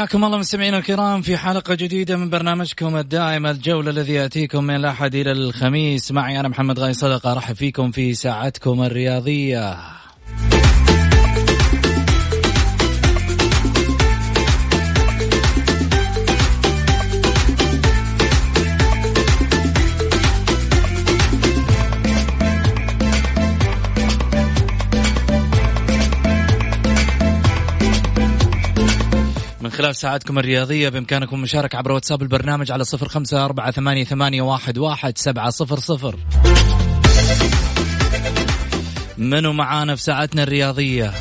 حياكم الله مستمعينا الكرام في حلقة جديدة من برنامجكم الدائم الجولة الذي يأتيكم من الأحد إلى الخميس. معي أنا محمد غاي صدقة أرحب فيكم في ساعتكم الرياضية. خلال ساعاتكم الرياضية بإمكانكم المشاركة عبر واتساب البرنامج على صفر خمسة أربعة ثمانية, ثمانية واحد, واحد سبعة صفر صفر. منو معانا في ساعتنا الرياضية؟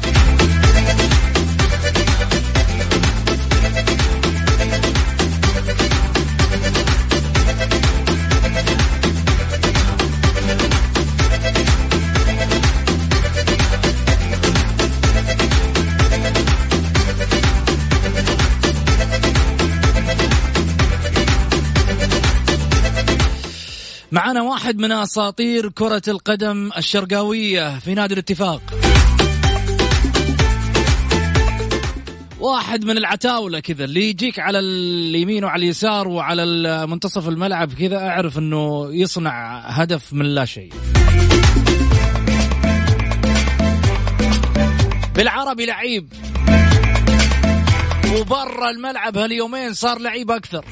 معنا واحد من أساطير كرة القدم الشرقاوية في نادي الاتفاق. واحد من العتاولة كذا اللي يجيك على اليمين وعلى اليسار وعلى منتصف الملعب كذا أعرف إنه يصنع هدف من لا شيء. بالعربي لعيب. وبرا الملعب هاليومين صار لعيب أكثر.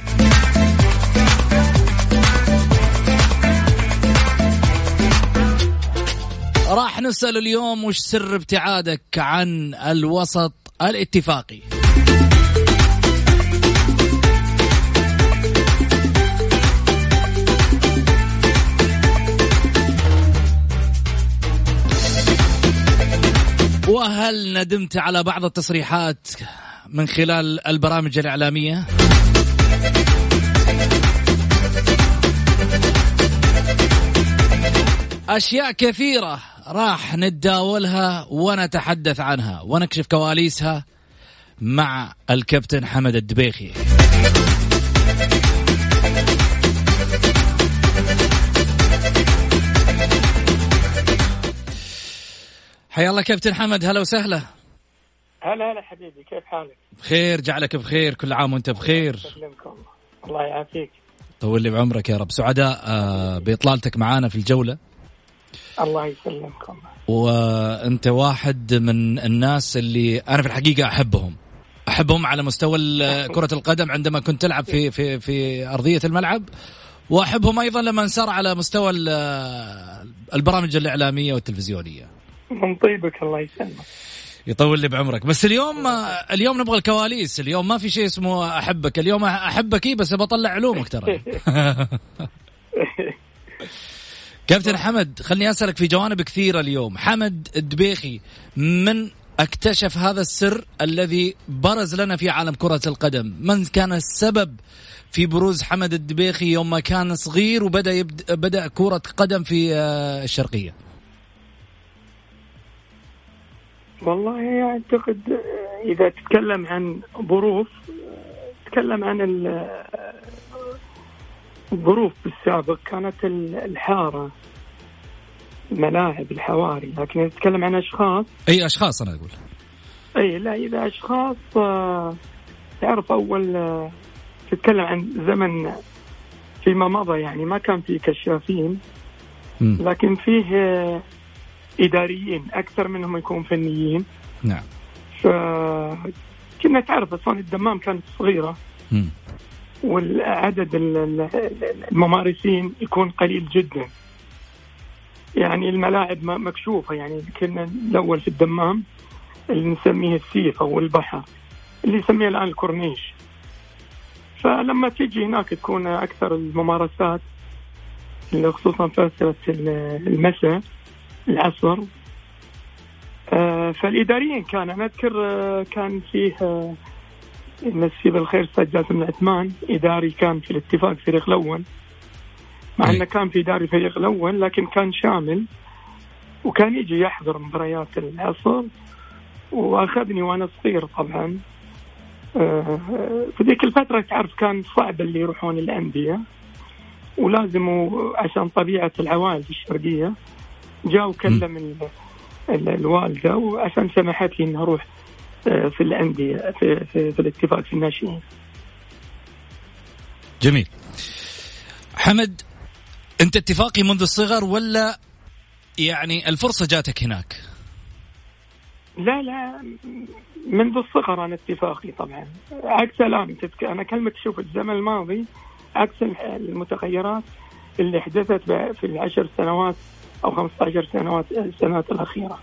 راح نسأل اليوم وش سر ابتعادك عن الوسط الاتفاقي وهل ندمت على بعض التصريحات من خلال البرامج الإعلامية؟ أشياء كثيرة راح نتداولها ونتحدث عنها ونكشف كواليسها مع الكابتن حمد الدبيخي. حيا الله كابتن حمد هلا وسهلا. هلا هلا حبيبي كيف حالك؟ بخير جعلك بخير كل عام وانت بخير. الله يعافيك. طول لي بعمرك يا رب. سعداء آه، بإطلالتك معانا في الجولة. الله يسلمكم. وأنت واحد من الناس اللي أنا في الحقيقة أحبهم. أحبهم على مستوى كرة القدم عندما كنت تلعب في في في أرضية الملعب. وأحبهم أيضا لما انصار على مستوى البرامج الإعلامية والتلفزيونية. من طيبك الله يسلمك. يطول لي بعمرك. بس اليوم اليوم نبغى الكواليس. اليوم ما في شيء اسمه أحبك. اليوم احبك بس بطلع علومك ترى. كابتن حمد خلني أسألك في جوانب كثيرة اليوم. حمد الدبيخي من اكتشف هذا السر الذي برز لنا في عالم كرة القدم؟ من كان السبب في بروز حمد الدبيخي يوم ما كان صغير وبدأ يبدأ بدأ كرة قدم في آه، الشرقية؟ والله أعتقد إذا تتكلم عن ظروف تتكلم عن الظروف بالسابق كانت الحارة الملاعب الحواري. لكن إذا تتكلم عن اشخاص أي أشخاص أنا أقول؟ إي لا إذا أشخاص آه، تعرف أول آه، تتكلم عن زمن فيما مضى يعني ما كان في كشافين لكن فيه آه، إداريين أكثر منهم يكون فنيين. نعم. فكنا تعرف اسوان الدمام كانت صغيرة. والعدد الممارسين يكون قليل جدا. يعني الملاعب مكشوفة. يعني كنا الأول في الدمام اللي نسميه السيف أو البحر اللي يسميه الآن الكورنيش. فلما تيجي هناك تكون أكثر الممارسات خصوصا فتره المساء العصر. آه، فالإداريين كان أنا أذكر آه، كان فيه آه، مسي بالخير أستاذ جاسم العثمان إداري كان في الاتفاق فريق الأول. مع إنه كان في إداري فريق الأول لكن كان شامل وكان يجي يحضر مباريات العصر. وأخذني وأنا صغير طبعا. في ذيك الفترة تعرف كان صعب اللي يروحون الأندية. ولازم عشان طبيعة العوائل في الشرقية. جاء وكلم الوالدة وعشان سمحت لي إني أروح آه، في الأندية في, في, في الاتفاق في الناشئين. جميل. حمد انت اتفاقي منذ الصغر ولا يعني الفرصة جاتك هناك؟ لا لا منذ الصغر أنا اتفاقي طبعا عكس الآن أنا كلمة شوف الزمن الماضي عكس المتغيرات اللي حدثت في العشر سنوات أو 15 سنوات السنوات الأخيرة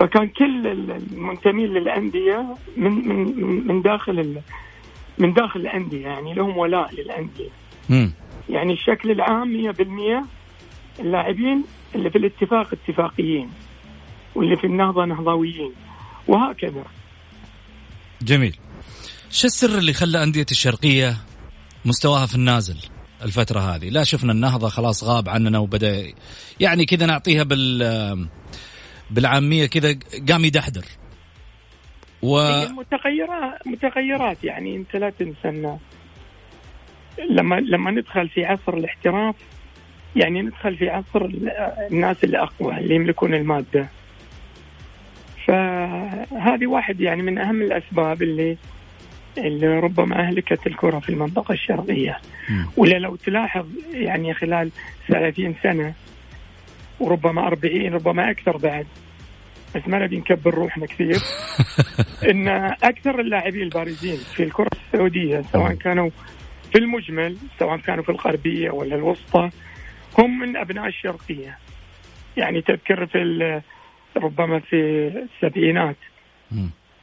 فكان كل المنتمين للأندية من من من داخل من داخل الأندية يعني لهم ولاء للأندية. يعني الشكل العام 100% اللاعبين اللي في الاتفاق اتفاقيين واللي في النهضة نهضويين وهكذا. جميل. شو السر اللي خلى أندية الشرقية مستواها في النازل الفترة هذه؟ لا شفنا النهضة خلاص غاب عننا وبدأ يعني كذا نعطيها بال بالعامية كذا قام يدحدر. و متغيرات متغيرات يعني أنت لا تنسى لما لما ندخل في عصر الاحتراف يعني ندخل في عصر الناس اللي اقوى اللي يملكون المادة. فهذه واحد يعني من أهم الأسباب اللي اللي ربما أهلكت الكرة في المنطقة الشرقية. ولا لو تلاحظ يعني خلال 30 سنة وربما 40 ربما أكثر بعد. بس ما نبي نكبر روحنا كثير. إن أكثر اللاعبين البارزين في الكرة السعودية سواء كانوا في المجمل سواء كانوا في الغربية ولا الوسطى هم من أبناء الشرقية. يعني تذكر في ربما في السبعينات.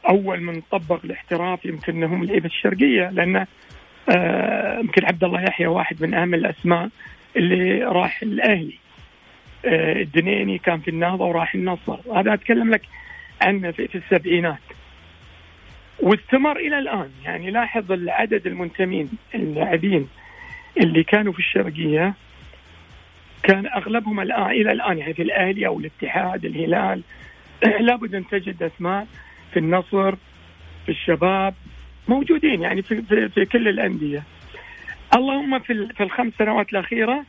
أول من طبق الاحتراف يمكن هم لعيبة الشرقية لأن آه، يمكن عبد الله يحيى واحد من أهم الأسماء اللي راح الأهلي. الدنيني كان في النهضة وراح النصر. هذا أتكلم لك عنه في, في السبعينات. واستمر إلى الآن يعني لاحظ العدد المنتمين اللاعبين اللي كانوا في الشرقية كان أغلبهم الآن إلى الآن يعني في الأهلي أو الاتحاد الهلال. لابد أن تجد أسماء في النصر في الشباب موجودين يعني في, في, في كل الأندية. اللهم في في الخمس سنوات الأخيرة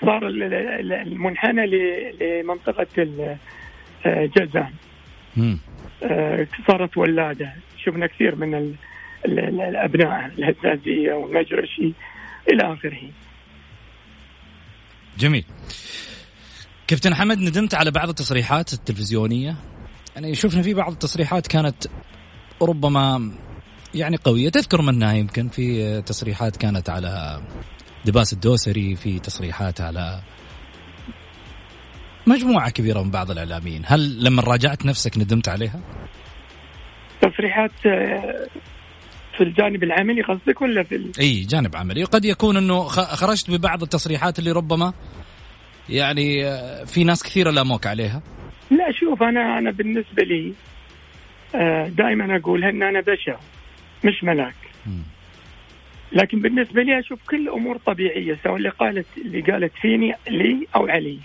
صار المنحنى لمنطقة الجزام آه، صارت ولادة. شفنا كثير من الأبناء الهزازيه والمجرشي إلى آخره. جميل. كابتن حمد ندمت على بعض التصريحات التلفزيونية. يعني شفنا في بعض التصريحات كانت ربما يعني قوية. تذكر منها يمكن في تصريحات كانت على دباس الدوسري في تصريحات على مجموعة كبيرة من بعض الإعلاميين. هل لما راجعت نفسك ندمت عليها؟ تصريحات آه، في الجانب العملي قصدك ولا في ال... إي جانب عملي. قد يكون إنه خرجت ببعض التصريحات اللي ربما يعني آه، في ناس كثيرة لاموك عليها. لا شوف أنا أنا بالنسبة لي آه، دائما أقول إن أنا بشر مش ملاك. لكن بالنسبة لي أشوف كل أمور طبيعية سواء اللي قالت اللي قالت فيني لي أو علي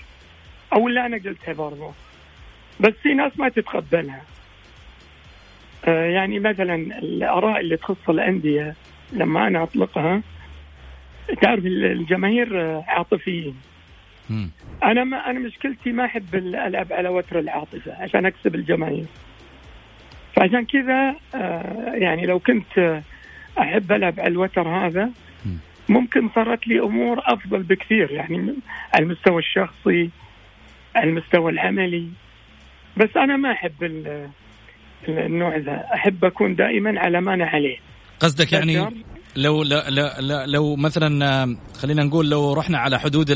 أو اللي أنا قلتها برضه بس في ناس ما تتقبلها. آه، يعني مثلا الآراء اللي تخص الأندية لما أنا أطلقها تعرف الجماهير آه، عاطفيين. أنا ما أنا مشكلتي ما أحب العب على وتر العاطفة عشان أكسب الجماهير. فعشان كذا آه، يعني لو كنت أحب ألعب على الوتر هذا. ممكن صارت لي أمور أفضل بكثير يعني على المستوى الشخصي على المستوى العملي. بس أنا ما أحب النوع ذا. أحب أكون دائما على ما أنا عليه. قصدك يعني لو لا لا لا لو مثلا خلينا نقول لو رحنا على حدود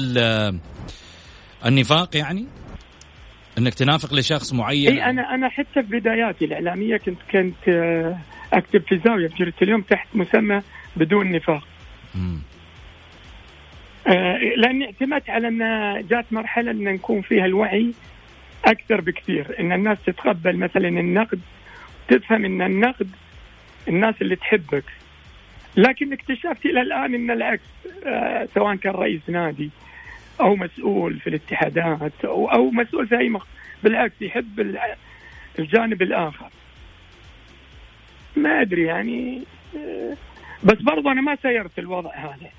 النفاق يعني؟ إنك تنافق لشخص معين؟ إي أنا أنا حتى في بداياتي الإعلامية كنت كنت آه، أكتب في زاوية في جريده اليوم تحت مسمى بدون نفاق. آه لاني اعتمدت على أن جات مرحلة أن نكون فيها الوعي أكثر بكثير. إن الناس تتقبل مثلا النقد تفهم إن النقد الناس اللي تحبك. لكن اكتشفت إلى الآن إن العكس آه سواء كان رئيس نادي أو مسؤول في الاتحادات أو أو مسؤول في أي مخ... بالعكس يحب الجانب الآخر. ما أدري يعني بس برضو أنا ما سيرت الوضع هذا.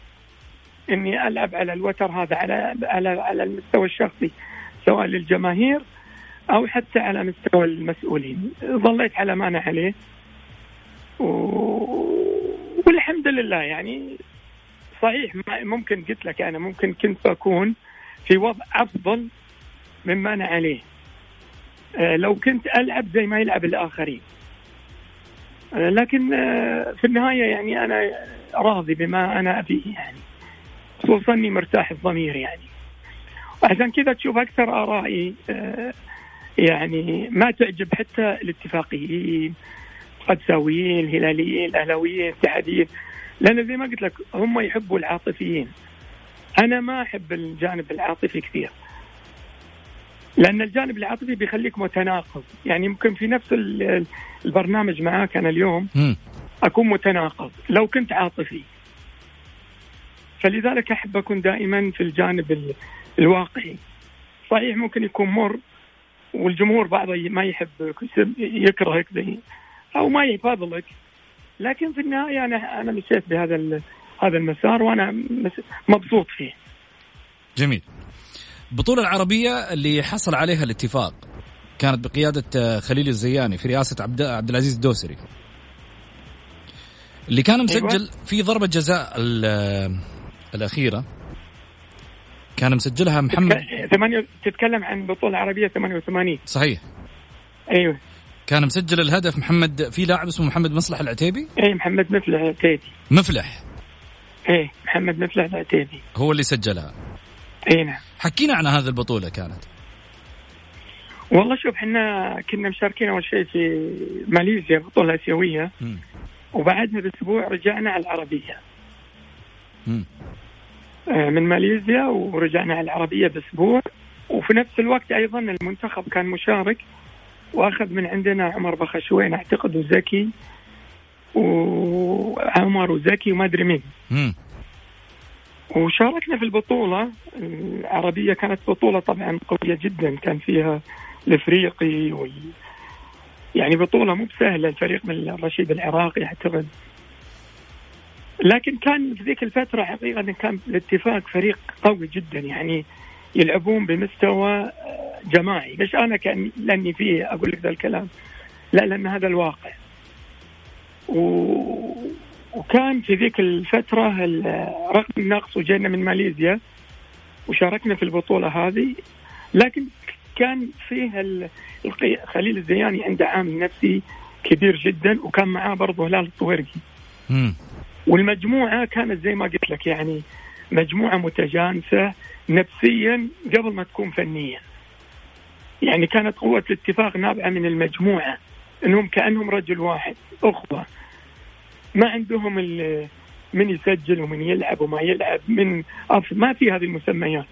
إني ألعب على الوتر هذا على على على المستوى الشخصي سواء للجماهير أو حتى على مستوى المسؤولين. ظليت على ما أنا عليه. و... والحمد لله يعني صحيح ممكن قلت لك أنا ممكن كنت بكون في وضع أفضل مما أنا عليه. آه، لو كنت ألعب زي ما يلعب الآخرين. لكن آه، في النهاية يعني أنا راضي بما أنا أبيه يعني. خصوصا إني مرتاح الضمير يعني. وعشان كذا تشوف أكثر آرائي يعني ما تعجب حتى الاتفاقيين القدساويين الهلاليين الاهلاويين الاتحاديين لأن زي ما قلت لك هم يحبوا العاطفيين. أنا ما أحب الجانب العاطفي كثير. لأن الجانب العاطفي بيخليك متناقض. يعني ممكن في نفس البرنامج معاك أنا اليوم أكون متناقض. لو كنت عاطفي. فلذلك أحب أكون دائما في الجانب الواقعي. صحيح ممكن يكون مر والجمهور بعضه ما يحبك يكرهك أو ما يفضلك. لكن في النهاية أنا أنا مشيت بهذا هذا المسار وأنا مبسوط فيه. جميل. البطولة العربية اللي حصل عليها الاتفاق كانت بقيادة آه، خليل الزياني في رئاسة عبد عبد العزيز الدوسري. اللي كان مسجل أيوة. في ضربة جزاء آه، الأخيرة كان مسجلها محمد ثمانية تتكلم عن بطولة عربية 88 صحيح. أيوه. كان مسجل الهدف محمد في لاعب اسمه محمد مصلح العتيبي؟ اي محمد مفلح العتيبي. مفلح. إيه محمد مفلح العتيبي. هو اللي سجلها. إي نعم. حكينا عن هذه البطولة كانت. والله شوف إحنا كنا مشاركين أول شيء في ماليزيا بطولة آسيوية. وبعدها بأسبوع رجعنا على العربية. م. آه، من ماليزيا ورجعنا على العربية بأسبوع. وفي نفس الوقت أيضا المنتخب كان مشارك وأخذ من عندنا عمر بخشوين أعتقد وزكي. وعمر وزكي وما أدري مين. وشاركنا في البطولة. العربية كانت بطولة طبعا قوية جدا. كان فيها الإفريقي وال يعني بطولة مو بسهلة. الفريق من الرشيد العراقي اعتقد لكن كان في ذيك الفترة حقيقة كان الاتفاق فريق قوي جدا. يعني يلعبون بمستوى جماعي. مش أنا كان لأني فيه أقول لك ذا الكلام. لا لأن هذا الواقع. و... وكان في ذيك الفترة رغم النقص وجينا من ماليزيا وشاركنا في البطولة هذه لكن كان فيه خليل الزياني عنده عامل نفسي كبير جدا وكان معاه برضه هلال الطويرقي. والمجموعة كانت زي ما قلت لك يعني مجموعة متجانسة نفسيا قبل ما تكون فنيا يعني كانت قوة الاتفاق نابعة من المجموعة إنهم كأنهم رجل واحد أخوة. ما عندهم من يسجل ومن يلعب وما يلعب من. ما في هذه المسميات.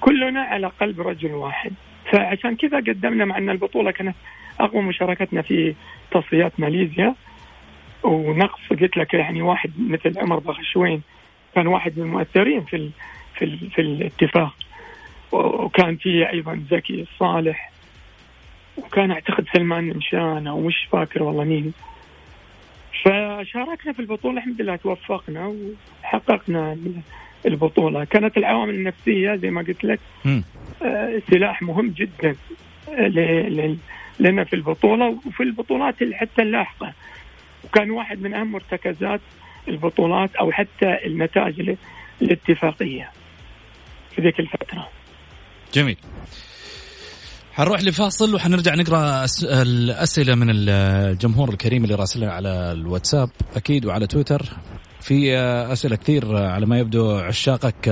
كلنا على قلب رجل واحد. فعشان كذا قدمنا مع أن البطولة كانت أقوى مشاركتنا في تصفيات ماليزيا. ونقص قلت لك يعني واحد مثل عمر بخشوين كان واحد من المؤثرين في ال في ال في الاتفاق. وكان في أيضا زكي الصالح وكان أعتقد سلمان مشان أو مش فاكر والله مين؟ فشاركنا في البطولة الحمد لله توفقنا وحققنا البطولة كانت العوامل النفسية زي ما قلت لك آه، سلاح مهم جدا لنا في البطولة وفي البطولات حتى اللاحقة وكان واحد من أهم مرتكزات البطولات أو حتى النتائج الاتفاقية في ذيك الفترة. جميل. حنروح لفاصل وحنرجع نقرأ الأسئلة من الجمهور الكريم اللي راسلنا على الواتساب أكيد وعلى تويتر. في أسئلة كثير على ما يبدو عشاقك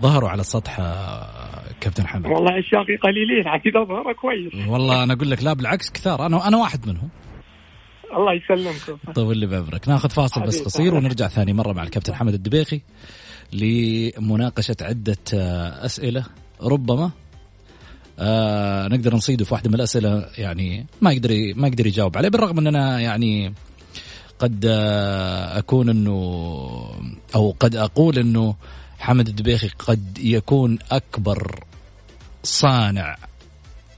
ظهروا على السطح كابتن حمد. والله عشاقي قليلين عاد ظهروا كويس. والله أنا أقول لك لا بالعكس كثار. أنا أنا واحد منهم. الله يسلمكم. طول لي بعمرك. ناخذ فاصل بس قصير ونرجع ثاني مرة مع الكابتن حمد الدبيخي لمناقشة عدة أسئلة. ربما آه نقدر نصيده في واحدة من الأسئلة يعني ما يقدر ما يقدر يجاوب عليه بالرغم اننا يعني قد آه أكون إنه أو قد أقول إنه حمد الدبيخي قد يكون أكبر صانع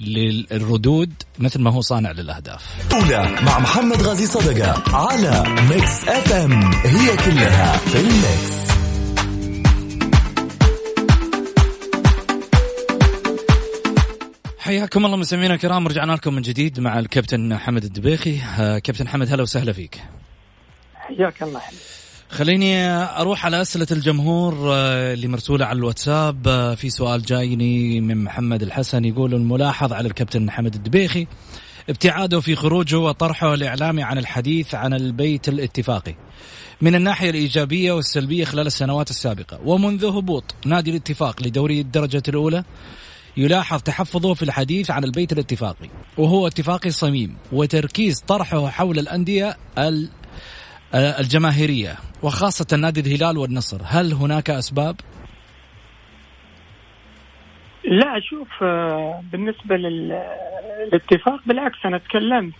للردود مثل ما هو صانع للأهداف. اولى مع محمد غازي صدقة على Mix FM هي كلها في ال mix. حياكم الله مستمعينا الكرام رجعنا لكم من جديد مع الكابتن حمد الدبيخي. آه، كابتن حمد هلا وسهلا فيك. حياك الله حبيبي خليني أروح على أسئلة الجمهور آه، اللي مرسولة على الواتساب. آه، في سؤال جايني من محمد الحسن يقول الملاحظ على الكابتن حمد الدبيخي ابتعاده في خروجه وطرحه الإعلامي عن الحديث عن البيت الاتفاقي. من الناحية الإيجابية والسلبية خلال السنوات السابقة ومنذ هبوط نادي الاتفاق لدوري الدرجة الأولى يلاحظ تحفظه في الحديث عن البيت الاتفاقي وهو اتفاقي صميم وتركيز طرحه حول الأندية الجماهيرية وخاصة نادي الهلال والنصر هل هناك أسباب؟ لا شوف آه، بالنسبة للاتفاق بالعكس أنا تكلمت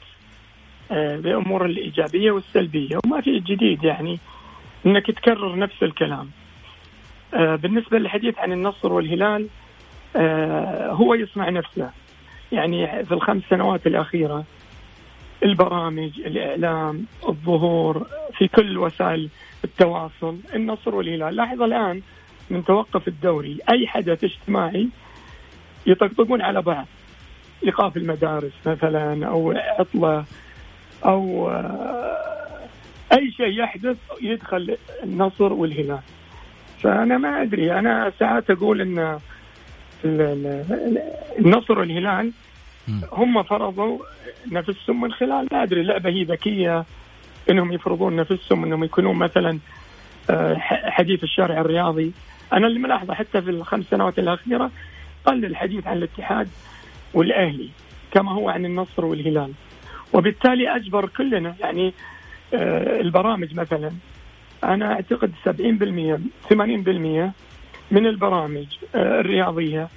آه، بأمور الإيجابية والسلبية وما في جديد يعني أنك تكرر نفس الكلام آه، بالنسبة للحديث عن النصر والهلال آه، هو يصنع نفسه. يعني في الخمس سنوات الأخيرة البرامج الإعلام الظهور في كل وسائل التواصل النصر والهلال. لاحظ الآن من توقف الدوري أي حدث اجتماعي يطقطقون على بعض. إيقاف المدارس مثلا أو عطلة أو آه، أي شيء يحدث يدخل النصر والهلال. فأنا ما أدري. أنا ساعات أقول أن النصر والهلال هم فرضوا نفسهم من خلال لا أدري اللعبه هي ذكية إنهم يفرضون نفسهم إنهم يكونون مثلا آه، حديث الشارع الرياضي. أنا اللي ملاحظة حتى في الخمس سنوات الأخيرة قل الحديث عن الاتحاد والأهلي كما هو عن النصر والهلال. وبالتالي أجبر كلنا يعني آه، البرامج مثلا. أنا أعتقد 70% 80% من البرامج آه، الرياضية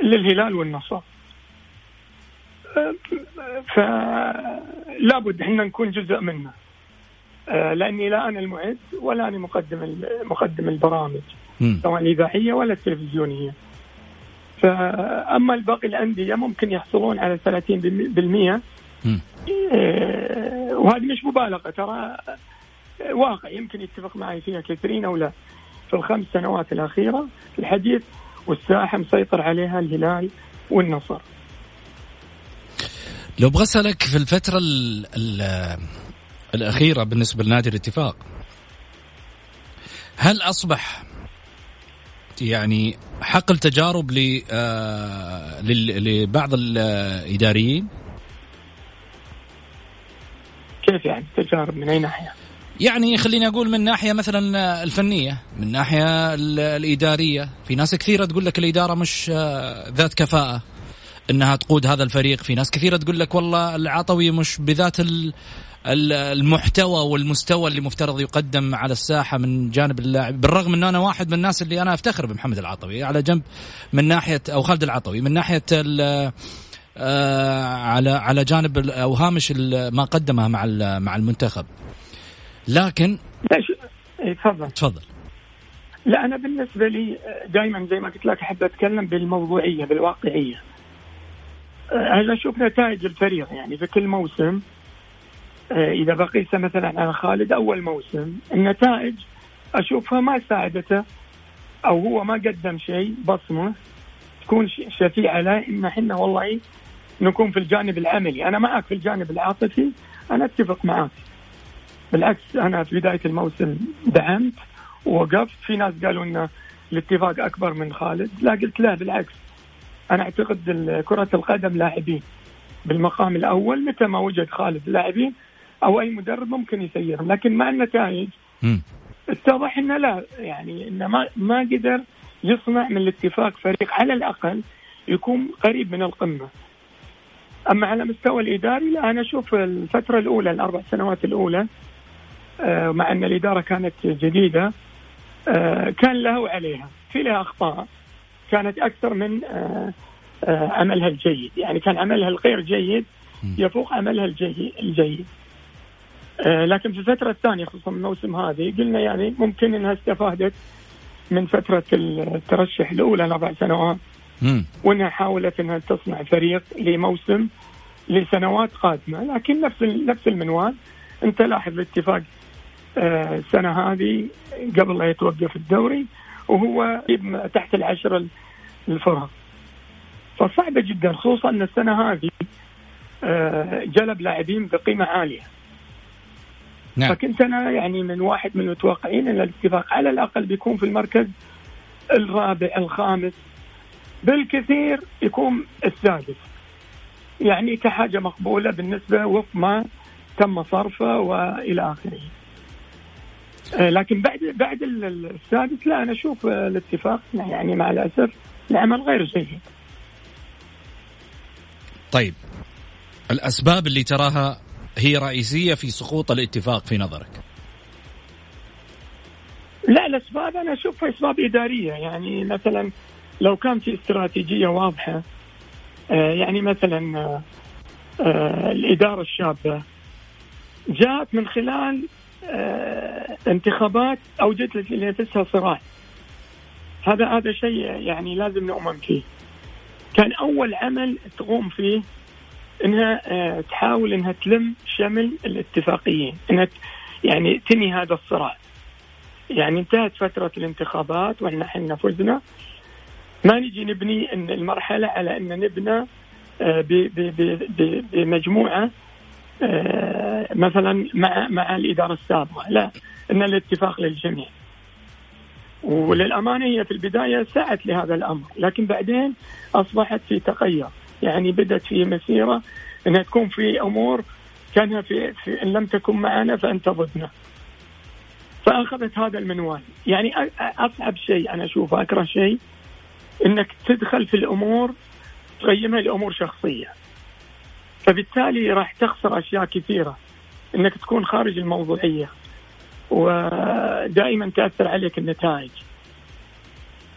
للهلال والنصر. آه، فلا بد إحنا نكون جزء منه. آه، لأني لا أنا المعد ولا أنا مقدم مقدم البرامج سواء الإذاعية ولا التلفزيونية. فاما الباقي الأندية ممكن يحصلون على 30% وهذه مش مبالغة ترى واقع يمكن يتفق معي فيها كثيرين أو لا. في الخمس سنوات الأخيرة الحديث والساحة مسيطر عليها الهلال والنصر لو أبغى أسألك في الفترة ال ال الأخيرة بالنسبة لنادي الاتفاق هل أصبح يعني حقل تجارب آه، لبعض الإداريين؟ كيف يعني تجارب من أي ناحية؟ يعني خليني أقول من ناحية مثلا الفنية من ناحية الإدارية. في ناس كثيرة تقول لك الإدارة مش آه، ذات كفاءة إنها تقود هذا الفريق. في ناس كثيرة تقول لك والله العطوي مش بذات المحتوى والمستوى اللي مفترض يقدم على الساحة من جانب اللاعب. بالرغم إن أنا واحد من الناس اللي أنا أفتخر بمحمد العطوي. على جنب من ناحية أو خالد العطوي من ناحية آه على على جانب أو هامش ما قدمه مع مع المنتخب. لكن إيه، تفضل. تفضل. لا أنا بالنسبة لي دائما زي ما قلت لك أحب أتكلم بالموضوعية بالواقعية. آه، أنا أشوف نتائج الفريق يعني في كل موسم آه، إذا بقيس مثلا على خالد أول موسم النتائج أشوفها ما ساعدته أو هو ما قدم شيء بصمة تكون شفيعة له إن إحنا والله نكون في الجانب العملي. أنا معك في الجانب العاطفي أنا أتفق معك. بالعكس أنا في بداية الموسم دعمت ووقفت. في ناس قالوا ان الاتفاق أكبر من خالد لا قلت لا بالعكس. أنا أعتقد كرة القدم لاعبين بالمقام الأول متى ما وجد خالد لاعبين أو أي مدرب ممكن يسيرهم لكن مع النتائج اتضح إنه لا يعني إنه ما ما قدر يصنع من الاتفاق فريق على الأقل يكون قريب من القمة. أما على مستوى الإداري لا أنا أشوف الفترة الأولى الأربع سنوات الأولى مع أن الإدارة كانت جديدة آه، كان له وعليها في لها أخطاء. كانت أكثر من آه، عملها الجيد. يعني كان عملها الغير جيد يفوق عملها الجيد الجيد. لكن في الفترة الثانية خصوصا الموسم هذه قلنا يعني ممكن إنها استفادت من فترة الترشح الأولى لأربع سنوات. وإنها حاولت إنها تصنع فريق لموسم لسنوات قادمة. لكن نفس نفس المنوال. أنت لاحظ الاتفاق آه، السنة هذه قبل لا يتوقف الدوري وهو تحت العشر الفرق فصعبه جدا خصوصا إن السنة هذه آه، جلب لاعبين بقيمة عالية نعم. فكنت أنا يعني من واحد من المتوقعين إن الاتفاق على الأقل بيكون في المركز الرابع الخامس بالكثير يكون السادس يعني كحاجة مقبولة بالنسبة وفق ما تم صرفه وإلى آخره. آه، لكن بعد بعد السادس لا أنا أشوف الاتفاق يعني مع الأسف العمل غير جيد. طيب الأسباب اللي تراها هي رئيسية في سقوط الاتفاق في نظرك؟ لا الأسباب أنا أشوفها أسباب إدارية يعني مثلا لو كان في استراتيجية واضحة آه، يعني مثلا آه، الإدارة الشابة جاءت من خلال آه، انتخابات أوجدت لنفسها صراع هذا هذا شيء يعني لازم نؤمن فيه. كان أول عمل تقوم فيه إنها آه، تحاول إنها تلم شمل الاتفاقيين إنها يعني تنهي هذا الصراع. يعني انتهت فترة الانتخابات وإحنا إحنا فزنا. ما نجي نبني المرحلة على إن نبنى آه، بمجموعة آه، مثلا مع مع الإدارة السابقة. لا إن الاتفاق للجميع. وللامانه هي في البداية سعت لهذا الأمر لكن بعدين أصبحت في تغير. يعني بدأت في مسيرة إنها تكون في أمور كانها في, في إن لم تكن معنا فأنت ضدنا. فأخذت هذا المنوال. يعني أصعب شيء أنا أشوفه أكره شيء إنك تدخل في الأمور تقيمها لأمور شخصية. فبالتالي راح تخسر أشياء كثيرة. إنك تكون خارج الموضوعية ودائما تأثر عليك النتائج.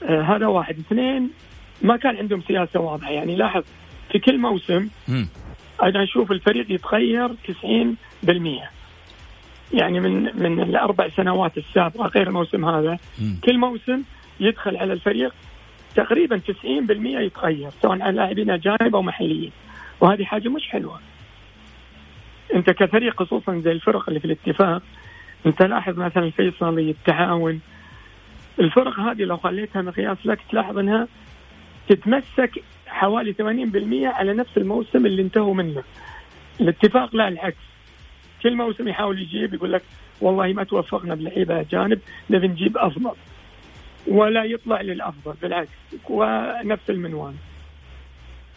آه هذا واحد. اثنين ما كان عندهم سياسة واضحة. يعني لاحظ في كل موسم أنا أشوف الفريق يتغير 90% يعني من من الأربع سنوات السابقة غير الموسم هذا كل موسم يدخل على الفريق تقريبا 90% يتغير سواء على لاعبين أجانب أو محليين. وهذه حاجة مش حلوة. أنت كفريق خصوصا زي الفرق اللي في الاتفاق أنت لاحظ مثلا الفيصلي التعاون. الفرق هذه لو خليتها مقياس لك تلاحظ إنها تتمسك حوالي 80% على نفس الموسم اللي انتهوا منه. الاتفاق لا العكس. كل موسم يحاول يجيب يقول لك والله ما توفقنا بلعيبة أجانب نبي نجيب أفضل. ولا يطلع للأفضل بالعكس ونفس المنوال.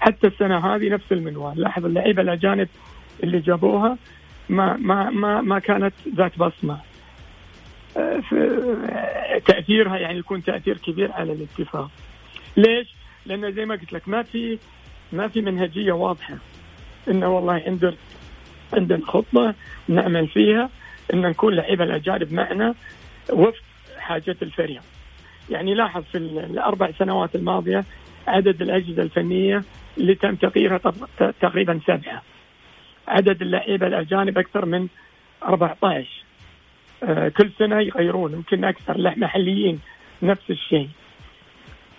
حتى السنة هذه نفس المنوال لاحظ اللعيبة الأجانب اللي جابوها ما ما ما ما كانت ذات بصمة آه، آه، تأثيرها يعني يكون تأثير كبير على الاتفاق ليش؟ لأن زي ما قلت لك ما في ما في منهجية واضحة إنه والله عند عندنا خطة نعمل فيها إن نكون لعيبة الأجانب معنا وفق حاجة الفريق. يعني لاحظ في الأربع سنوات الماضية عدد الأجهزة الفنية اللي تم تغييرها تقريبا سبعه. عدد اللعيبة الأجانب أكثر من 14 آه، كل سنة يغيرون يمكن أكثر محليين نفس الشيء.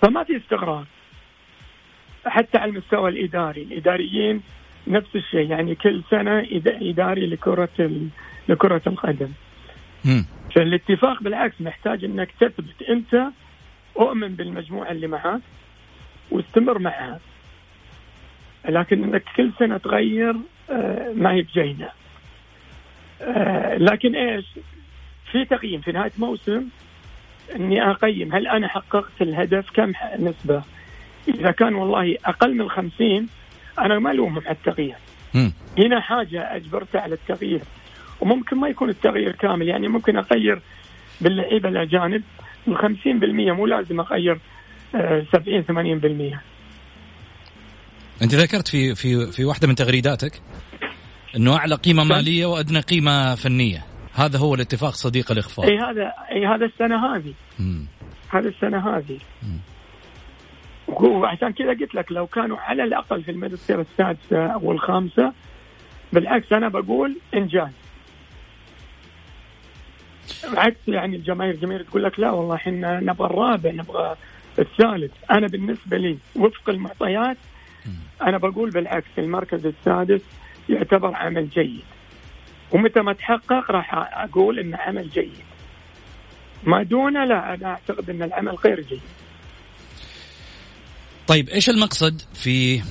فما في استغراب. حتى على المستوى الإداري الإداريين نفس الشيء. يعني كل سنة إداري لكرة لكرة القدم. فالاتفاق بالعكس محتاج إنك تثبت أنت اؤمن بالمجموعة اللي معاك واستمر معها. لكن إنك كل سنة تغير آه، ما هي بجيدة. آه، لكن إيش؟ في تقييم في نهاية موسم إني أقيم هل أنا حققت الهدف؟ كم نسبة؟ إذا كان والله أقل من 50 أنا ما الومهم على التغيير. هنا حاجة اجبرته على التغيير. وممكن ما يكون التغيير كامل يعني ممكن أغير باللعيبة الأجانب من 50% مو لازم أغير 70 80% أنت ذكرت في في في واحدة من تغريداتك إنه أعلى قيمة مالية وأدنى قيمة فنية. هذا هو الاتفاق صديق الاخفاء إي هذا إي هذا السنة هذه. هذا السنة هذه. وعشان كذا قلت لك لو كانوا على الأقل في المدرسة السادسة أو الخامسة بالعكس أنا بقول إنجاز. عكس يعني الجماهير الجماهير تقول لك لا والله إحنا نبغى الرابع نبغى الثالث. أنا بالنسبة لي وفق المعطيات أنا بقول بالعكس المركز السادس يعتبر عمل جيد. ومتى ما تحقق راح أقول إنه عمل جيد. ما دونه لا أنا أعتقد إن العمل غير جيد. طيب إيش المقصد في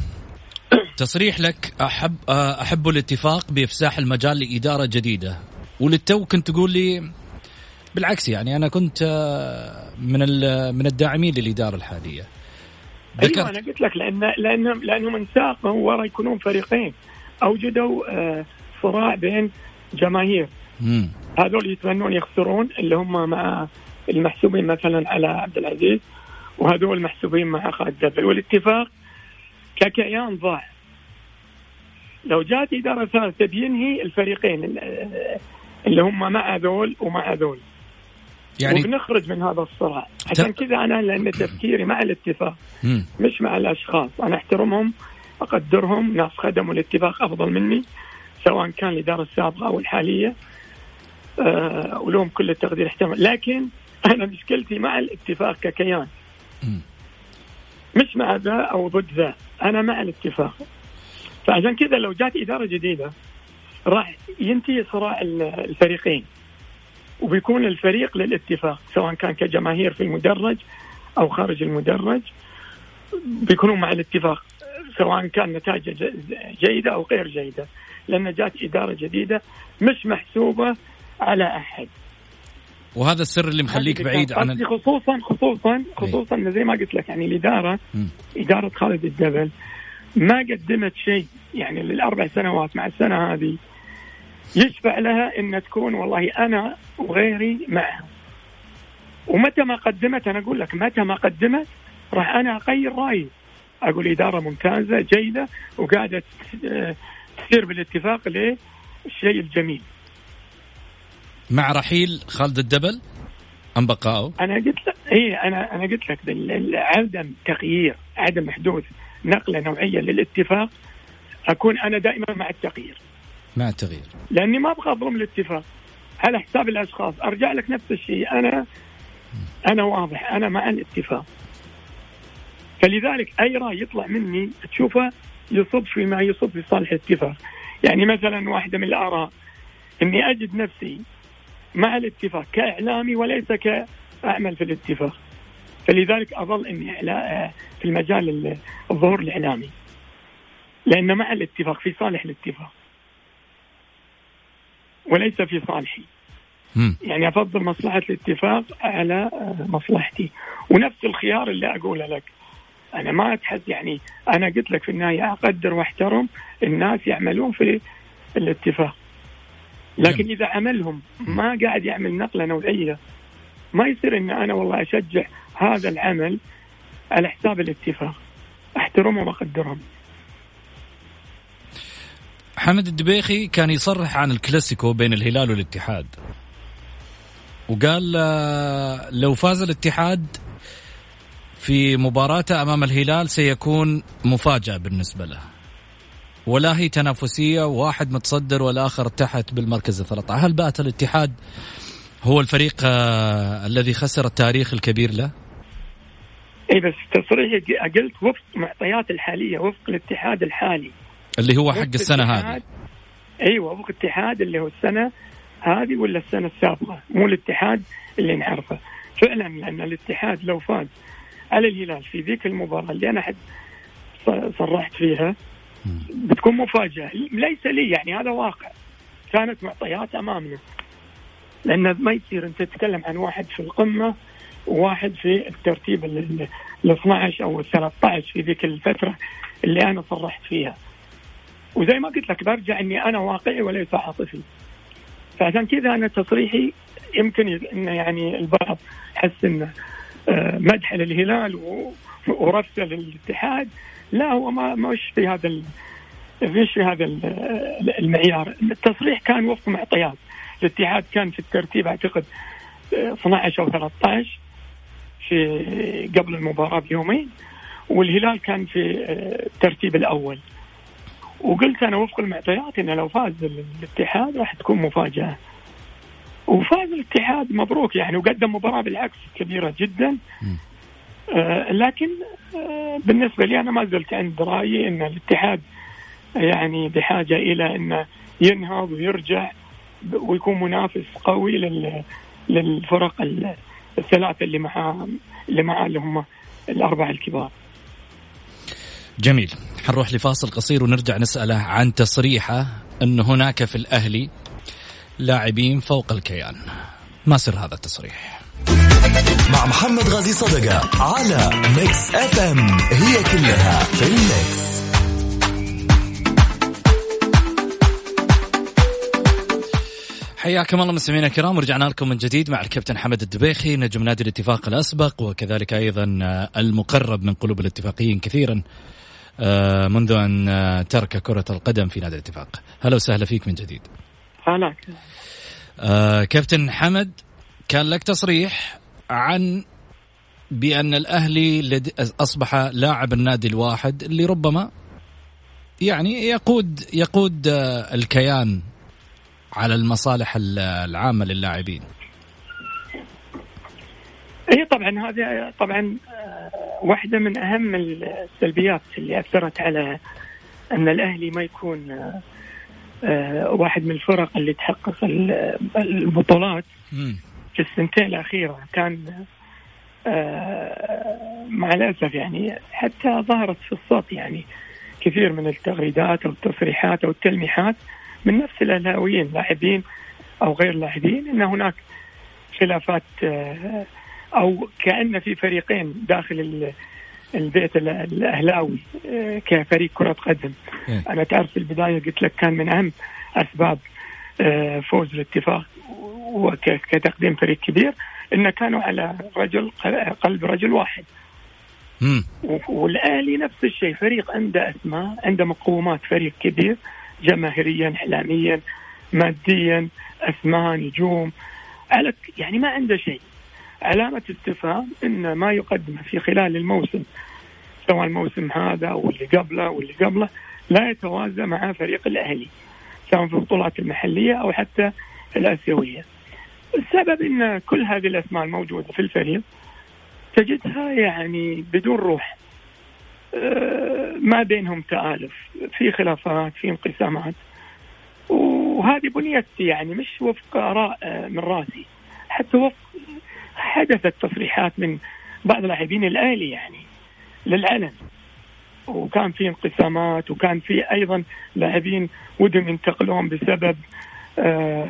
تصريح لك أحب أحب الاتفاق بإفساح المجال لإدارة جديدة؟ وللتو كنت تقول لي بالعكس يعني أنا كنت من من الداعمين للإدارة الحالية. أيوه أنا قلت لك لأن لأنهم لانهم انساقوا ورا يكونون فريقين. أوجدوا صراع بين جماهير. هذول يتمنون يخسرون اللي هم مع المحسوبين مثلا على عبد العزيز وهذول محسوبين مع خالد دبل والاتفاق ككيان ضاع. لو جات إدارة ثالثة بينهي الفريقين اللي هم مع ذول ومع ذول يعني وبنخرج من هذا الصراع. عشان كذا أنا لأن تفكيري مع الاتفاق مش مع الأشخاص. أنا أحترمهم أقدرهم ناس خدموا الاتفاق أفضل مني سواء كان الإدارة السابقة أو الحالية. أه ولهم كل التقدير احتمال لكن أنا مشكلتي مع الاتفاق ككيان. مش مع ذا أو ضد ذا. أنا مع الاتفاق. فعشان كذا لو جات إدارة جديدة راح ينتهي صراع الفريقين. وبيكون الفريق للاتفاق سواء كان كجماهير في المدرج أو خارج المدرج بيكونوا مع الاتفاق سواء كان نتائج جيدة أو غير جيدة لأن جات إدارة جديدة مش محسوبة على أحد وهذا السر اللي مخليك بعيد عن خصوصا خصوصا خصوصا إيه. زي ما قلت لك يعني الإدارة م. إدارة خالد الدبل ما قدمت شيء يعني للأربع سنوات مع السنة هذه يشفع لها إن تكون والله أنا وغيري معها ومتى ما قدمت أنا أقول لك متى ما قدمت راح أنا أغير رأيي. أقول إدارة ممتازة جيدة وقاعدة تسير بالاتفاق للشيء الجميل. مع رحيل خالد الدبل أم بقائه؟ أنا قلت لك اي أنا أنا قلت لك عدم تغيير عدم حدوث نقلة نوعية للاتفاق أكون أنا دائما مع التغيير. مع التغيير. لأني ما أبغى أظلم الاتفاق. على حساب الأشخاص. أرجع لك نفس الشيء. أنا أنا واضح. أنا مع الاتفاق. فلذلك أي رأي يطلع مني تشوفه يصب فيما يصب في صالح الاتفاق. يعني مثلا واحدة من الآراء. إني أجد نفسي مع الاتفاق كإعلامي وليس كأعمل في الاتفاق. فلذلك أظل إني في المجال الظهور الإعلامي. لأن مع الاتفاق في صالح الاتفاق. وليس في صالحي. يعني أفضل مصلحة الاتفاق على مصلحتي. ونفس الخيار اللي أقوله لك. أنا ما أتحد يعني أنا قلت لك في النهاية أقدر وأحترم الناس يعملون في الاتفاق. لكن إذا عملهم ما قاعد يعمل نقلة نوعية ما يصير إن أنا والله أشجع هذا العمل على حساب الاتفاق. أحترمهم وأقدرهم. حمد الدبيخي كان يصرح عن الكلاسيكو بين الهلال والاتحاد. وقال آه، لو فاز الاتحاد في مباراته أمام الهلال سيكون مفاجأة بالنسبة له. ولا هي تنافسية واحد متصدر والآخر تحت بالمركز ال 13 هل بات الاتحاد هو الفريق آه الذي خسر التاريخ الكبير له؟ اي بس تصريحي قلت وفق المعطيات الحالية وفق الاتحاد الحالي. اللي هو حق السنة هذه. أيوه وفق الاتحاد اللي هو السنة هذه ولا السنة السابقة؟ مو الاتحاد اللي نعرفه. فعلا لأن الاتحاد لو فاز على الهلال في ذيك المباراة اللي أنا حد صرحت فيها بتكون مفاجأة. ليس لي يعني هذا واقع. كانت معطيات أمامنا. لأن ما يصير أنت تتكلم عن واحد في القمة وواحد في الترتيب ال 12 أو ال 13 في ذيك الفترة اللي أنا صرحت فيها. وزي ما قلت لك برجع إني أنا واقعي وليس عاطفي. فعشان كذا أنا تصريحي يمكن انه يعني البعض حس إنه آه، مدح للهلال ورفسه للاتحاد. لا هو ما مش في هذا مش في هذا المعيار. التصريح كان وفق معطيات. الاتحاد كان في الترتيب أعتقد 12 أو 13 في قبل المباراة بيومين والهلال كان في آه، الترتيب الأول. وقلت أنا وفق المعطيات انه لو فاز الاتحاد راح تكون مفاجأة. وفاز الاتحاد مبروك يعني وقدم مباراة بالعكس كبيرة جدا. آه لكن آه بالنسبة لي أنا ما زلت عند رأيي إن الاتحاد يعني بحاجة إلى إنه ينهض ويرجع ويكون منافس قوي للفرق الثلاثة اللي معاه اللي معاه اللي هم الأربعة الكبار. جميل. حنروح لفاصل قصير ونرجع نسأله عن تصريحه أن هناك في الأهلي لاعبين فوق الكيان. ما سر هذا التصريح؟ مع محمد غازي صدقة على Mix FM هي كلها في ال mix حياكم الله مستمعينا الكرام ورجعنا لكم من جديد مع الكابتن حمد الدبيخي نجم نادي الاتفاق الأسبق وكذلك أيضا المقرب من قلوب الاتفاقيين كثيرا. منذ أن آه، ترك كرة القدم في نادي الاتفاق. هلا وسهلا فيك من جديد. هلا آه كابتن حمد كان لك تصريح عن بأن الأهلي أصبح لاعب النادي الواحد اللي ربما يعني يقود يقود آه، الكيان على المصالح العامة للاعبين. اي طبعا هذه طبعا آه، واحدة من أهم السلبيات اللي أثرت على أن الأهلي ما يكون آه، آه، واحد من الفرق اللي تحقق البطولات. في السنتين الأخيرة كان مع الأسف يعني حتى ظهرت في الصوت يعني كثير من التغريدات أو التصريحات أو التلميحات من نفس الأهلاويين لاعبين أو غير لاعبين إن هناك خلافات أو كأن في فريقين داخل البيت الأهلاوي آه، كفريق كرة قدم. إيه. أنا تعرف في البداية قلت لك كان من أهم أسباب آه، فوز الاتفاق وكتقديم فريق كبير إنه كانوا على رجل قلب رجل واحد. والاهلي نفس الشيء فريق عنده أسماء عنده مقومات فريق كبير جماهيريا اعلاميا ماديا أسماء نجوم. على يعني ما عنده شيء. علامة استفهام أن ما يقدمه في خلال الموسم سواء الموسم هذا أو اللي قبله أو اللي قبله لا يتوازى مع فريق الأهلي سواء في البطولات المحلية أو حتى الآسيوية. السبب أن كل هذه الأسماء الموجودة في الفريق تجدها يعني بدون روح. آه، ما بينهم تآلف في خلافات في انقسامات. وهذه بنيت يعني مش وفق آراء آه، من راسي حتى وفق حدثت تصريحات من بعض لاعبين الاهلي يعني للعلن وكان في انقسامات وكان في أيضا لاعبين ودهم ينتقلون بسبب آه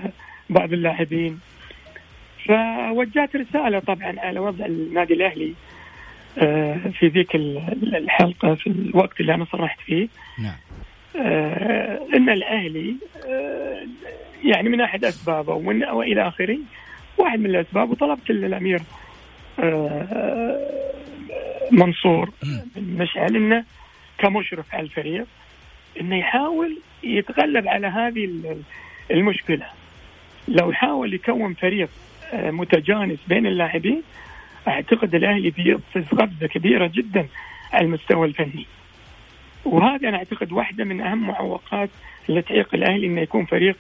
بعض اللاعبين. فوجهت رسالة طبعا على وضع النادي الأهلي آه في ذيك الحلقة في الوقت اللي أنا صرحت فيه. نعم. آه إن الأهلي آه يعني من أحد أسبابه ومن والى آخره واحد من الأسباب وطلبت الامير آه، منصور مشعل إنه كمشرف على الفريق إنه يحاول يتغلب على هذه المشكلة. لو حاول يكون فريق آه، متجانس بين اللاعبين أعتقد الأهلي بيقفز قفزه كبيرة جدا على المستوى الفني. وهذا أنا أعتقد واحدة من أهم معوقات اللي تعيق الأهلي إنه يكون فريق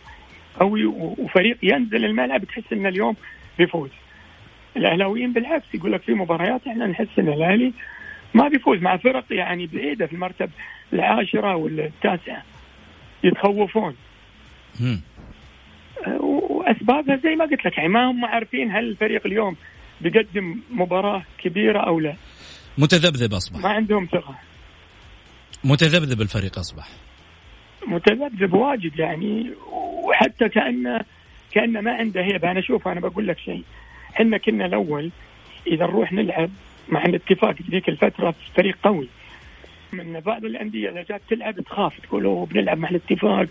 قوي وفريق ينزل الملعب تحس ان اليوم بيفوز. الأهلاويين بالعكس يقول لك في مباريات إحنا نحس إن الأهلي ما بيفوز مع فرق يعني بعيدة في المرتبه العاشرة ولا التاسعه يتخوفون وأسبابها زي ما قلت لك يعني ما هم عارفين هل الفريق اليوم بيقدم مباراة كبيرة أو لا. متذبذب أصبح. ما عندهم ثقة. متذبذب الفريق أصبح. متذبذب واجد يعني. وحتى كانه كانه ما عنده هيبه أنا شوف أنا بقول لك شيء. إحنا كنا الأول إذا نروح نلعب مع الاتفاق ذيك الفترة فريق قوي. من بعض الأندية إذا جات تلعب تخاف تقول بنلعب مع الاتفاق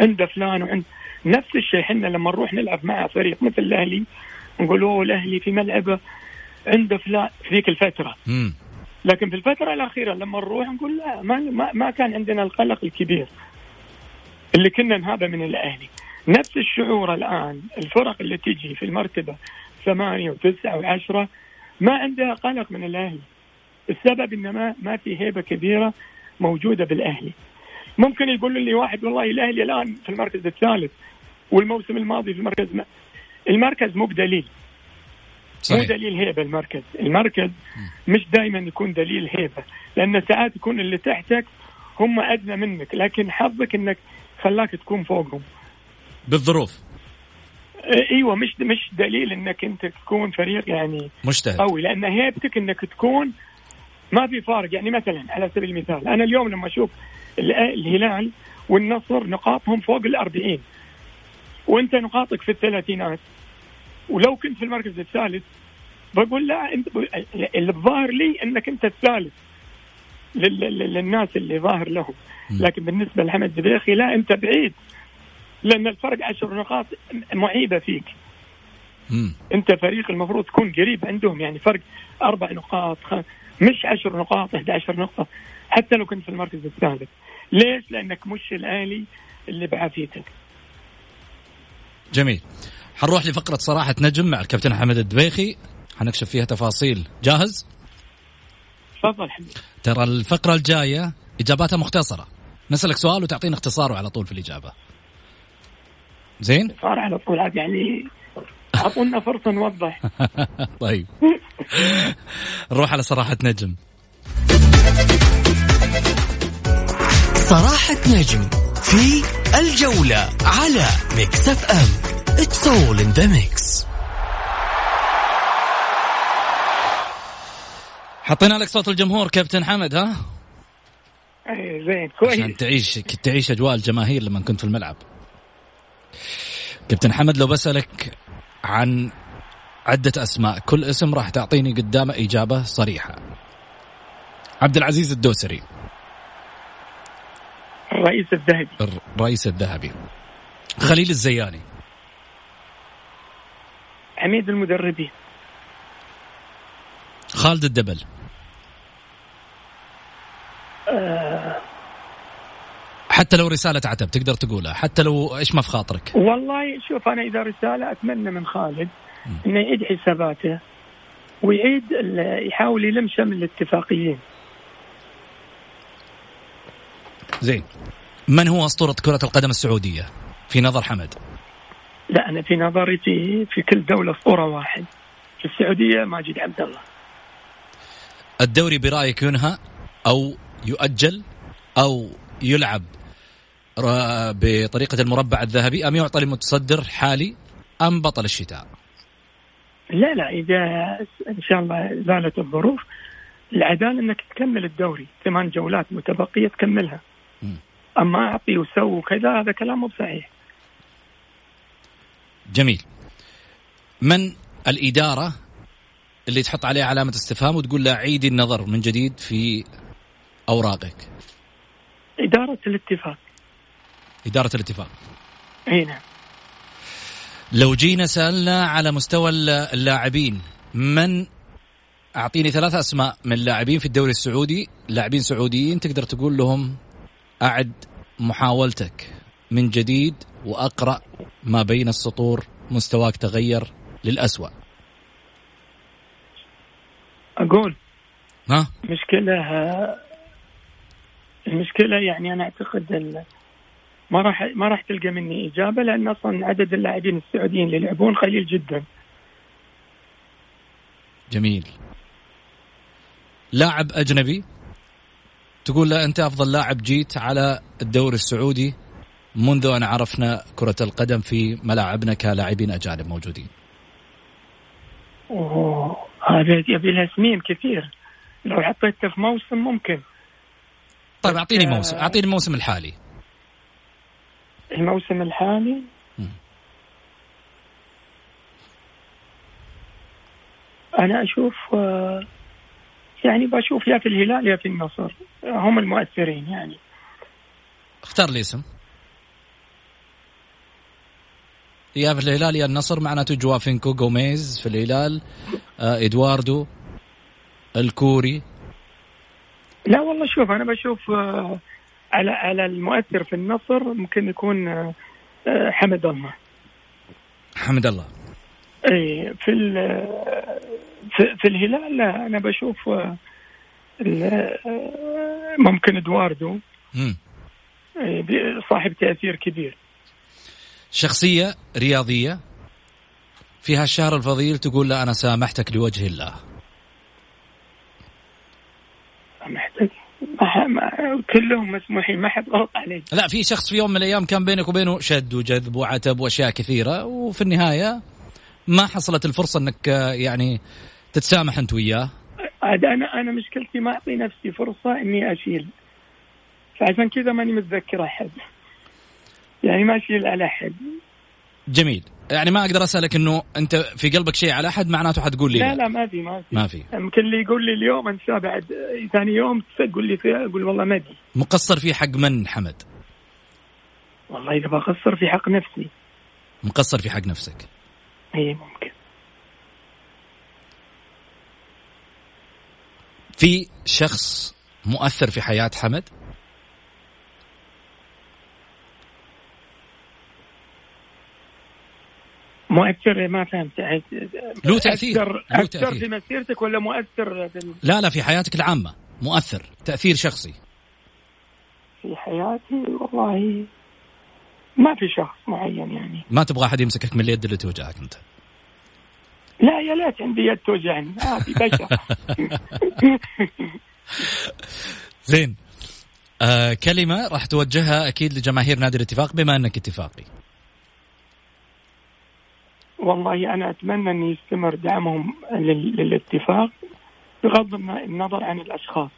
عند فلان وعند نفس الشيء. إحنا لما نروح نلعب مع فريق مثل الأهلي نقول أوه الأهلي في ملعبه عنده فلان في ذيك الفترة. مم. لكن في الفترة الأخيرة لما نروح نقول لا ما, ما, ما كان عندنا القلق الكبير اللي كنا نهابه من الأهلي. نفس الشعور الآن. الفرق اللي تجي في المرتبة ثمانية وتسعة وعشرة ما عندها قلق من الأهلي. السبب إن ما, ما في هيبة كبيرة موجودة بالأهلي. ممكن يقول لي واحد والله الأهلي الآن في المركز الثالث والموسم الماضي في المركز ما. المركز مو بدليل. صحيح. مو دليل هيبة المركز. المركز مش دائما يكون دليل هيبة لأن ساعات يكون اللي تحتك هم أدنى منك لكن حظك أنك خلاك تكون فوقهم. بالظروف. أيوه مش مش دليل انك انت تكون فريق يعني مجتهد. قوي لأن هيبتك انك تكون ما في فارق. يعني مثلا على سبيل المثال أنا اليوم لما أشوف الهلال والنصر نقاطهم فوق ال وأنت نقاطك في الثلاثينات ولو كنت في المركز الثالث بقول لا أنت اللي الظاهر لي أنك أنت الثالث للناس اللي ظاهر لهم. لكن بالنسبة لحمد زبيخي لا أنت بعيد. لأن الفرق عشر نقاط معيبه فيك. مم. أنت فريق المفروض تكون قريب عندهم يعني فرق أربع نقاط خ... مش عشر نقاط 11 نقطة حتى لو كنت في المركز الثالث. ليش؟ لأنك مش الاهلي اللي بعافيتك. جميل. حنروح لفقرة صراحة نجم مع الكابتن حمد الدبيخي. حنكشف فيها تفاصيل. جاهز؟ تفضل حبيبي ترى الفقرة الجاية إجاباتها مختصرة. نسألك سؤال وتعطينا اختصاره على طول في الإجابة. زين؟ صار على طول عاد يعني أعطونا فرصة نوضح. طيب. نروح على صراحة نجم. صراحة نجم في الجولة على Mix FM. It's all in the mix حطينا لك صوت الجمهور كابتن حمد ها؟ اي زين كويس. عشان تعيش تعيش أجواء الجماهير لما كنت في الملعب. كابتن حمد لو بسألك عن عدة أسماء كل اسم راح تعطيني قدامه إجابة صريحة. عبد العزيز الدوسري. الرئيس الذهبي. الرئيس الذهبي. خليل الزياني. عميد المدربين. خالد الدبل. أه حتى لو رسالة عتب تقدر تقولها حتى لو إيش ما في خاطرك. والله شوف أنا إذا رسالة أتمنى من خالد إنه يعيد حساباته ويعيد يحاول يلم شمل الاتفاقيين. زين. من هو أسطورة كرة القدم السعودية؟ في نظر حمد؟ لا أنا في نظري في في كل دولة أسطورة واحد. في السعودية ماجد عبد الله الدوري برأيك ينهى أو يؤجل أو يلعب بطريقة المربع الذهبي. أم يعطى لمتصدر حالي أم بطل الشتاء؟ لا لا إذا إن شاء الله زالت الظروف. العدالة أنك تكمل الدوري. ثمان جولات متبقية تكملها. أما أعطي وسوي وكذا هذا كلام مو صحيح. جميل. من الإدارة اللي تحط عليها علامة استفهام وتقول لا عيدي النظر من جديد في أوراقك؟ إدارة الاتفاق. إدارة الاتفاق. أي نعم. لو جينا سألنا على مستوى اللاعبين من أعطيني ثلاثة أسماء من لاعبين في الدوري السعودي. لاعبين سعوديين تقدر تقول لهم أعد محاولتك من جديد وأقرأ ما بين السطور مستواك تغير للأسوأ. أقول. ها؟ مشكله المشكلة يعني أنا أعتقد ال- ما راح ما راح تلقى مني إجابة لأن أصلا عدد اللاعبين السعوديين اللي يلعبون قليل جدا. جميل. لاعب أجنبي تقول له أنت أفضل لاعب جيت على الدوري السعودي منذ أن عرفنا كرة القدم في ملاعبنا كلاعبين أجانب موجودين. أوه هذا يبي لها سنين كثير. لو حطيته في موسم ممكن. طيب أعطيني آه. موسم أعطيني الموسم الحالي. الموسم الحالي. مم. أنا أشوف آه، يعني بشوف يا في الهلال يا في النصر. هم المؤثرين يعني. اختار لي اسم. يا في الهلال يا النصر معناته جوافينكو جوميز في الهلال آه إدواردو الكوري. لا والله شوف أنا بشوف آه، على على المؤثر في النصر ممكن يكون آه، حمد الله. حمد الله. اي في في, في الهلال لا أنا بشوف آه، آه، ممكن إدواردو. إيه، صاحب تأثير كبير. شخصية رياضية. فيها الشهر الفضيل تقول لا أنا سامحتك لوجه الله محتاج ما ح- ما كلهم مسموحين ما حد غلط عليه. لا في شخص في يوم من الأيام كان بينك وبينه شد وجذب وعتب وأشياء كثيرة وفي النهاية ما حصلت الفرصة أنك آه، يعني تتسامح أنت وياه. عاد أنا أنا مشكلتي ما أعطي نفسي فرصة إني أشيل. فعشان كذا ماني متذكر أحد. يعني ما أشيل على أحد. جميل. يعني ما أقدر أسألك أنه أنت في قلبك شيء على أحد معناته حتقول لي لا لا, لا ما في ما في. ما في. يمكن اللي يقول لي اليوم انساه بعد؟ ثاني يوم تقول لي فيه أقول والله ما أدري. مقصر في حق من حمد؟ والله إذا بقصر في حق نفسي. مقصر في حق نفسك. اي ممكن. في شخص مؤثر في حياة حمد؟ مؤثر ما فهمت. له. أكثر, له أكثر تأثير. في مسيرتك ولا مؤثر؟ في, لا لا في حياتك العامة مؤثر تأثير شخصي. في حياتي؟ والله ما في شخص معين يعني. ما تبغى أحد يمسكك من اليد اللي توجعك أنت. لا يا ليت عندي يد توجعني. عادي بشر. زين. آه كلمة راح توجهها أكيد لجماهير نادي الاتفاق بما أنك اتفاقي. والله أنا أتمنى أن يستمر دعمهم لل- للاتفاق بغض الن- النظر عن الأشخاص.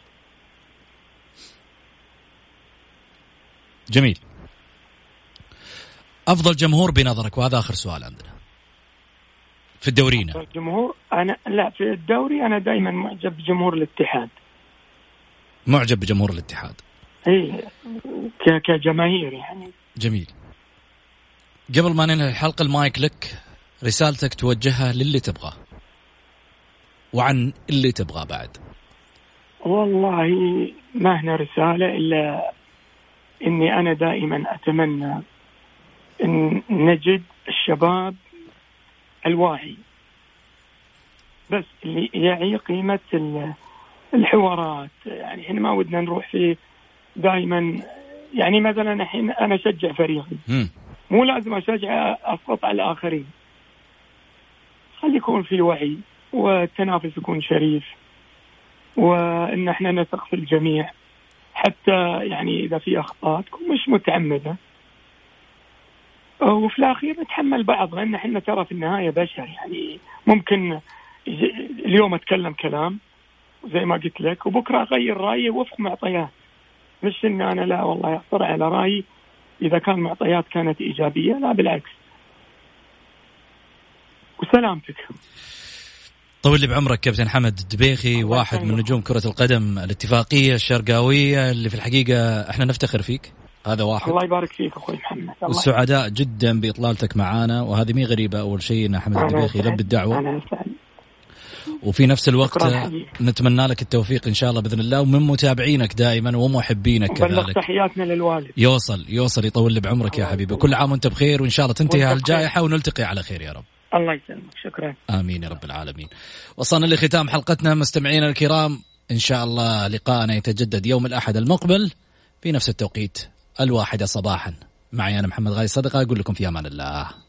جميل. أفضل جمهور بنظرك وهذا آخر سؤال عندنا. في الدورينا الجمهور أنا لا في الدوري أنا دائما معجب بجمهور الاتحاد. معجب بجمهور الاتحاد. اي ك- كجماهير يعني. جميل. قبل ما ننهي الحلقة المايك لك. رسالتك توجهها للي تبغاه. وعن اللي تبغاه بعد. والله ما هنا رسالة إلا إني أنا دائما أتمنى أن نجد الشباب الواعي. بس اللي يعي قيمة ال- الحوارات. يعني إحنا ما ودنا نروح في دائما. يعني مثلا الحين أنا أشجع فريقي. مو لازم أشجع أسقط على الآخرين. خلي يكون في وعي والتنافس يكون شريف وإن إحنا نثق في الجميع. حتى يعني إذا في أخطاء تكون مش متعمدة. وفي الأخير نتحمل بعض لأن إحنا ترى في النهاية بشر. يعني ممكن اليوم أتكلم كلام زي ما قلت لك وبكرة أغير رأيي وفق معطيات. مش إن أنا لا والله اصر على رأيي. إذا كان معطيات كانت إيجابية لا بالعكس. وسلامتك. طول لي بعمرك كابتن حمد الدبيخي واحد من. نجوم كرة القدم الاتفاقية الشرقاوية اللي في الحقيقة إحنا نفتخر فيك. هذا واحد. الله يبارك فيك أخوي محمد. والسعداء جدا بإطلالتك معانا وهذه مي غريبة أول شيء أن حمد أنا الدبيخي. يلبي الدعوة. أنا اسعد وفي نفس الوقت نتمنى لك التوفيق إن شاء الله بإذن الله ومن متابعينك دائما ومحبينك كذلك. تحياتنا للوالد. يوصل يوصل يطول بعمرك يا حبيبي. كل عام وأنت بخير وإن شاء الله تنتهي الجائحة ونلتقي على خير يا رب. الله يسلمك شكرا. آمين يا رب العالمين. وصلنا لختام حلقتنا. مستمعينا الكرام إن شاء الله لقاءنا يتجدد يوم الأحد المقبل في نفس التوقيت الواحدة صباحا. معي أنا محمد غالي صدقة أقول لكم في أمان الله.